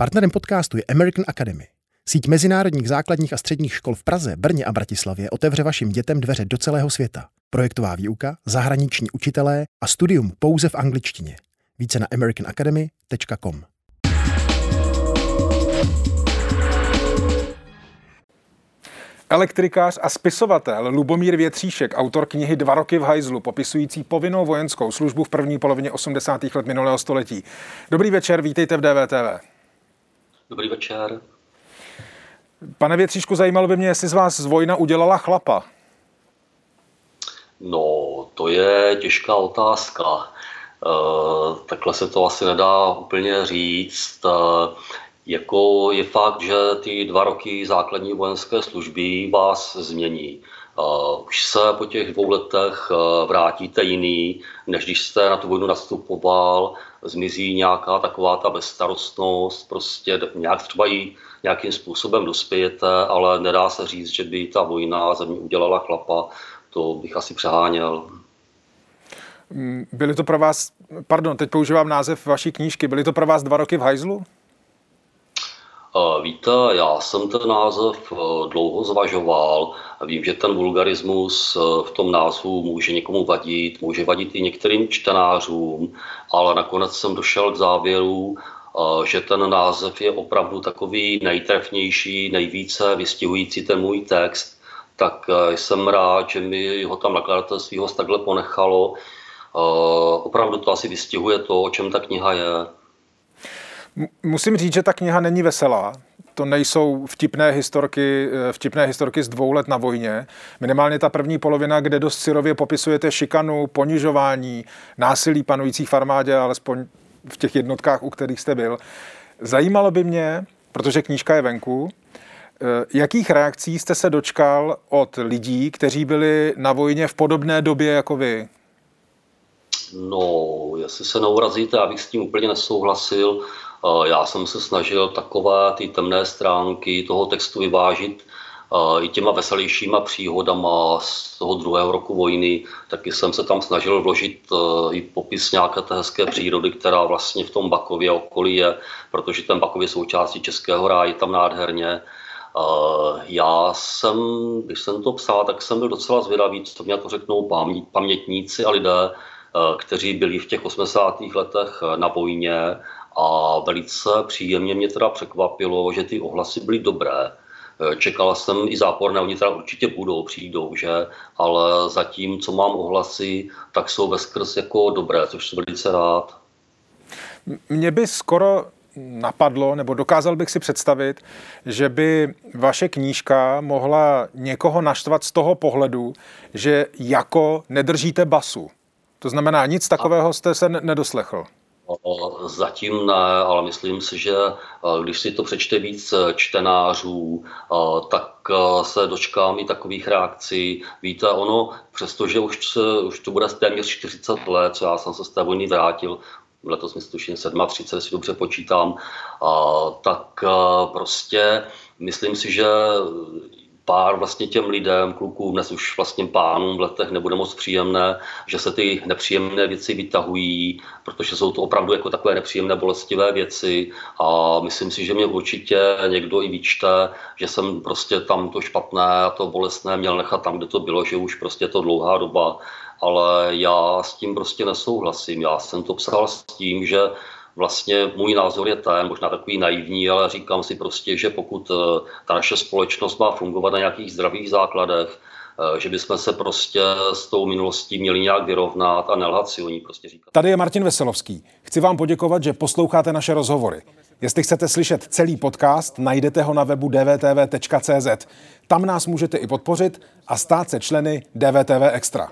Partnerem podcastu je American Academy. Síť mezinárodních základních a středních škol v Praze, Brně a Bratislavě otevře vašim dětem dveře do celého světa. Projektová výuka, zahraniční učitelé a studium pouze v angličtině. Více na americanacademy.com. Elektrikář a spisovatel Lubomír Větříšek, autor knihy Dva roky v hajzlu, popisující povinnou vojenskou službu v první polovině 80. let minulého století. Dobrý večer, vítejte v DVTV. Dobrý večer. Pane Větříšku, zajímalo by mě, jestli z vás z vojna udělala chlapa. No, to je těžká otázka. E, takhle se to asi nedá úplně říct. E, jako je fakt, že ty dva roky základní vojenské služby vás změní. Uh, už se po těch dvou letech uh, vrátíte jiný, než když jste na tu vojnu nastupoval, zmizí nějaká taková ta bezstarostnost, prostě nějak třeba i nějakým způsobem dospějete, ale nedá se říct, že by ta vojna ze mě udělala chlapa, to bych asi přeháněl. Mm, byly to pro vás, pardon, teď používám název vaší knížky, byly to pro vás dva roky v hajzlu? Víte, já jsem ten název dlouho zvažoval. Vím, že ten vulgarismus v tom názvu může někomu vadit, může vadit i některým čtenářům, ale nakonec jsem došel k závěru, že ten název je opravdu takový nejtrefnější, nejvíce vystihující ten můj text, tak jsem rád, že mi ho tam nakladatelství ho takhle ponechalo. Opravdu to asi vystihuje to, o čem ta kniha je. Musím říct, že ta kniha není veselá. To nejsou vtipné historky, eh, vtipné historky z dvou let na vojně. Minimálně ta první polovina, kde dost syrově popisujete šikanu, ponižování, násilí panujících v armádě, alespoň v těch jednotkách, u kterých jste byl. Zajímalo by mě, protože knížka je venku, eh, jakých reakcí jste se dočkal od lidí, kteří byli na vojně v podobné době jako vy? No, jestli se neurazíte, abych s tím úplně nesouhlasil, já jsem se snažil takové ty temné stránky toho textu vyvážit eh, i těma veselějšíma příhodama z toho druhého roku vojny, taky jsem se tam snažil vložit eh, i popis nějaké té hezké přírody, která vlastně v tom Bakově okolí je, protože ten Bakově součástí Českého ráje tam nádherně. Já jsem, když jsem to psal, tak jsem byl docela zvědavý, co mě to řeknou pamětníci a lidé, kteří byli v těch 80. letech na vojně a velice příjemně mě teda překvapilo, že ty ohlasy byly dobré. Čekala jsem i záporné, oni teda určitě budou, přijdou, že? Ale zatím, co mám ohlasy, tak jsou veskrz jako dobré, což jsem velice rád. Mě by skoro napadlo, nebo dokázal bych si představit, že by vaše knížka mohla někoho naštvat z toho pohledu, že jako nedržíte basu. To znamená, nic takového jste se nedoslechl. Zatím ne, ale myslím si, že když si to přečte víc čtenářů, tak se dočkám i takových reakcí. Víte, ono, přestože už, už to bude téměř 40 let, co já jsem se z té vojny vrátil, letos mi tuším 37, si dobře počítám, tak prostě myslím si, že pár vlastně těm lidem, klukům, dnes už vlastně pánům v letech nebude moc příjemné, že se ty nepříjemné věci vytahují, protože jsou to opravdu jako takové nepříjemné, bolestivé věci a myslím si, že mě určitě někdo i vyčte, že jsem prostě tam to špatné a to bolestné měl nechat tam, kde to bylo, že už prostě to dlouhá doba, ale já s tím prostě nesouhlasím. Já jsem to psal s tím, že vlastně můj názor je ten, možná takový naivní, ale říkám si prostě, že pokud eh, ta naše společnost má fungovat na nějakých zdravých základech, eh, že bychom se prostě s tou minulostí měli nějak vyrovnat a nelhat si o ní prostě říkat. Tady je Martin Veselovský. Chci vám poděkovat, že posloucháte naše rozhovory. Jestli chcete slyšet celý podcast, najdete ho na webu dvtv.cz. Tam nás můžete i podpořit a stát se členy DVTV Extra.